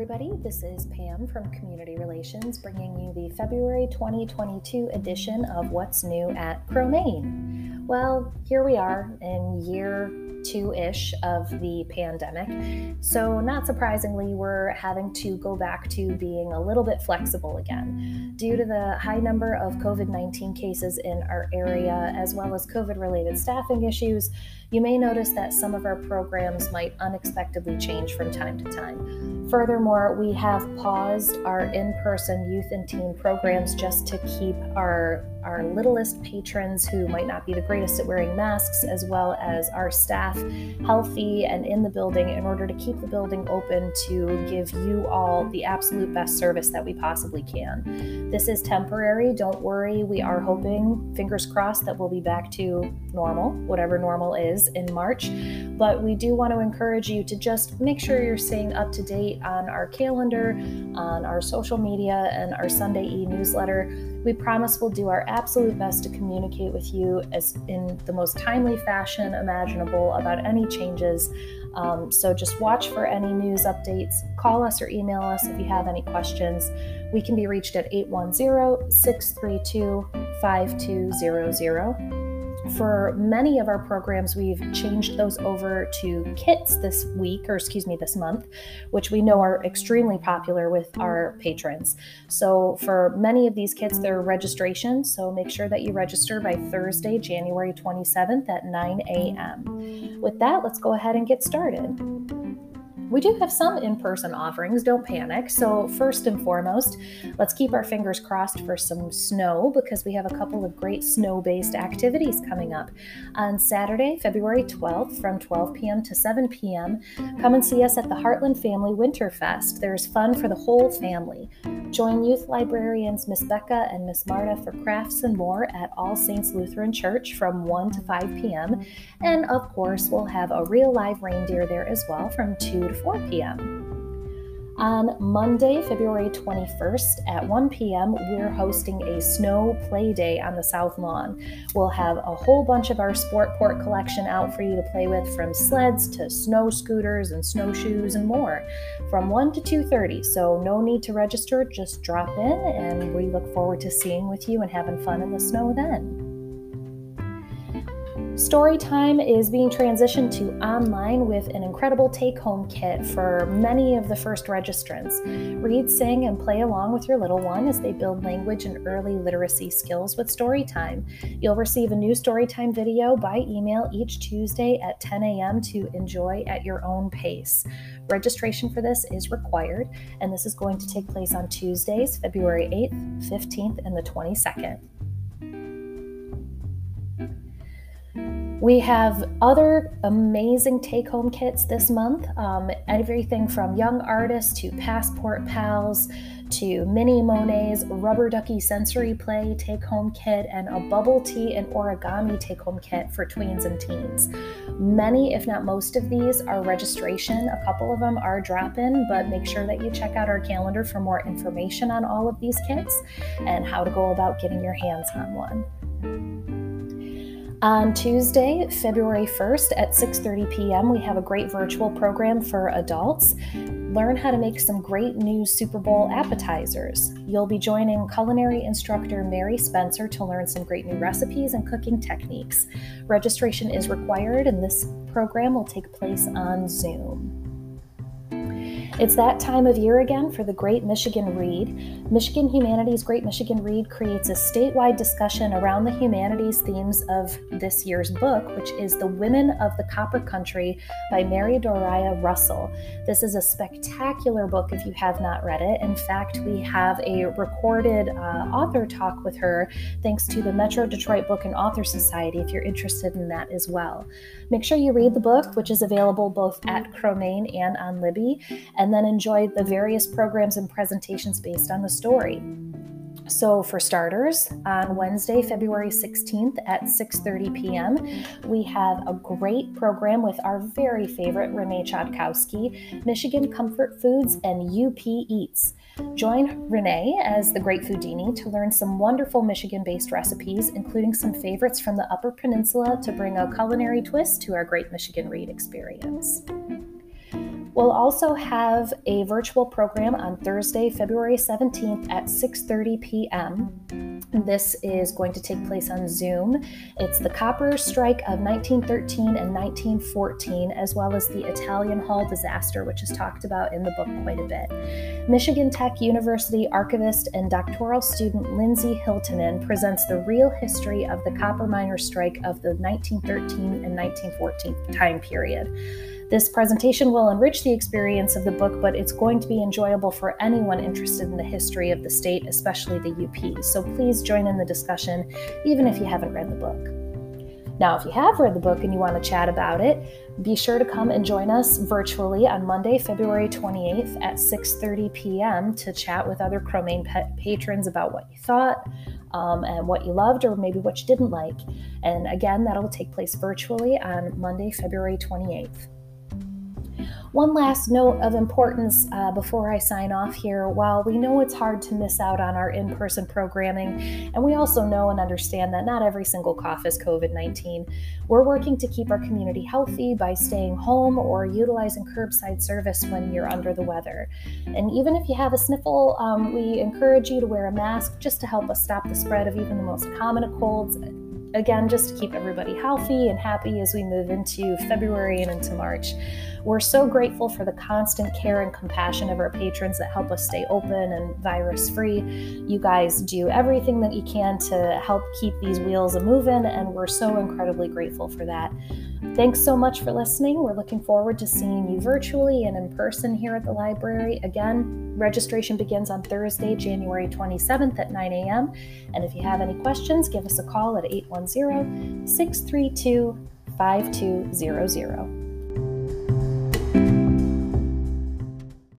everybody. This is Pam from Community Relations bringing you the February 2022 edition of What's New at Cromaine. Well, here we are in year two ish of the pandemic. So, not surprisingly, we're having to go back to being a little bit flexible again. Due to the high number of COVID 19 cases in our area, as well as COVID related staffing issues, you may notice that some of our programs might unexpectedly change from time to time. Furthermore, we have paused our in person youth and teen programs just to keep our our littlest patrons who might not be the greatest at wearing masks, as well as our staff, healthy and in the building in order to keep the building open to give you all the absolute best service that we possibly can. This is temporary, don't worry. We are hoping, fingers crossed, that we'll be back to normal, whatever normal is, in March. But we do want to encourage you to just make sure you're staying up to date on our calendar, on our social media, and our Sunday e newsletter. We promise we'll do our absolute best to communicate with you as in the most timely fashion imaginable about any changes. Um, so just watch for any news updates. Call us or email us if you have any questions. We can be reached at 810 632 5200. For many of our programs, we've changed those over to kits this week, or excuse me, this month, which we know are extremely popular with our patrons. So, for many of these kits, they're registration. So, make sure that you register by Thursday, January 27th at 9 a.m. With that, let's go ahead and get started. We do have some in person offerings, don't panic. So, first and foremost, let's keep our fingers crossed for some snow because we have a couple of great snow based activities coming up. On Saturday, February 12th, from 12 p.m. to 7 p.m., come and see us at the Hartland Family Winterfest. There's fun for the whole family. Join youth librarians Miss Becca and Miss Marta for crafts and more at All Saints Lutheran Church from 1 to 5 p.m. And of course, we'll have a real live reindeer there as well from 2 to 4 p.m. On Monday, February 21st at 1 p.m., we're hosting a snow play day on the South Lawn. We'll have a whole bunch of our Sportport collection out for you to play with from sleds to snow scooters and snowshoes and more from 1 to 2:30. So no need to register, just drop in and we look forward to seeing with you and having fun in the snow then. Storytime is being transitioned to online with an incredible take home kit for many of the first registrants. Read, sing, and play along with your little one as they build language and early literacy skills with Storytime. You'll receive a new Storytime video by email each Tuesday at 10 a.m. to enjoy at your own pace. Registration for this is required, and this is going to take place on Tuesdays, February 8th, 15th, and the 22nd. We have other amazing take home kits this month. Um, everything from young artists to passport pals to mini Monet's rubber ducky sensory play take home kit and a bubble tea and origami take home kit for tweens and teens. Many, if not most of these, are registration. A couple of them are drop in, but make sure that you check out our calendar for more information on all of these kits and how to go about getting your hands on one. On Tuesday, February 1st at 6:30 p.m., we have a great virtual program for adults. Learn how to make some great new Super Bowl appetizers. You'll be joining culinary instructor Mary Spencer to learn some great new recipes and cooking techniques. Registration is required, and this program will take place on Zoom. It's that time of year again for the Great Michigan Read. Michigan Humanities Great Michigan Read creates a statewide discussion around the humanities themes of this year's book, which is The Women of the Copper Country by Mary Doria Russell. This is a spectacular book if you have not read it. In fact, we have a recorded uh, author talk with her thanks to the Metro Detroit Book and Author Society if you're interested in that as well. Make sure you read the book, which is available both at Cromaine and on Libby. And and then enjoy the various programs and presentations based on the story. So, for starters, on Wednesday, February 16th at 6:30 p.m., we have a great program with our very favorite Renee Chodkowski, Michigan Comfort Foods and UP Eats. Join Renee as the Great Foodini to learn some wonderful Michigan-based recipes, including some favorites from the Upper Peninsula to bring a culinary twist to our Great Michigan Read experience. We'll also have a virtual program on Thursday, February 17th at 6:30 p.m. This is going to take place on Zoom. It's the copper strike of 1913 and 1914, as well as the Italian Hall disaster, which is talked about in the book quite a bit. Michigan Tech University archivist and doctoral student Lindsay Hiltunen presents the real history of the copper miners' strike of the 1913 and 1914 time period. This presentation will enrich the experience of the book, but it's going to be enjoyable for anyone interested in the history of the state, especially the UP. So please join in the discussion, even if you haven't read the book. Now, if you have read the book and you want to chat about it, be sure to come and join us virtually on Monday, February 28th at 6:30 p.m. to chat with other Cromaine patrons about what you thought um, and what you loved or maybe what you didn't like. And again, that'll take place virtually on Monday, February 28th. One last note of importance uh, before I sign off here while we know it's hard to miss out on our in person programming, and we also know and understand that not every single cough is COVID 19, we're working to keep our community healthy by staying home or utilizing curbside service when you're under the weather. And even if you have a sniffle, um, we encourage you to wear a mask just to help us stop the spread of even the most common of colds again, just to keep everybody healthy and happy as we move into February and into March. We're so grateful for the constant care and compassion of our patrons that help us stay open and virus free. You guys do everything that you can to help keep these wheels a moving, and we're so incredibly grateful for that. Thanks so much for listening. We're looking forward to seeing you virtually and in person here at the library. Again, registration begins on Thursday, January 27th at 9 a.m. And if you have any questions, give us a call at 810 632 5200.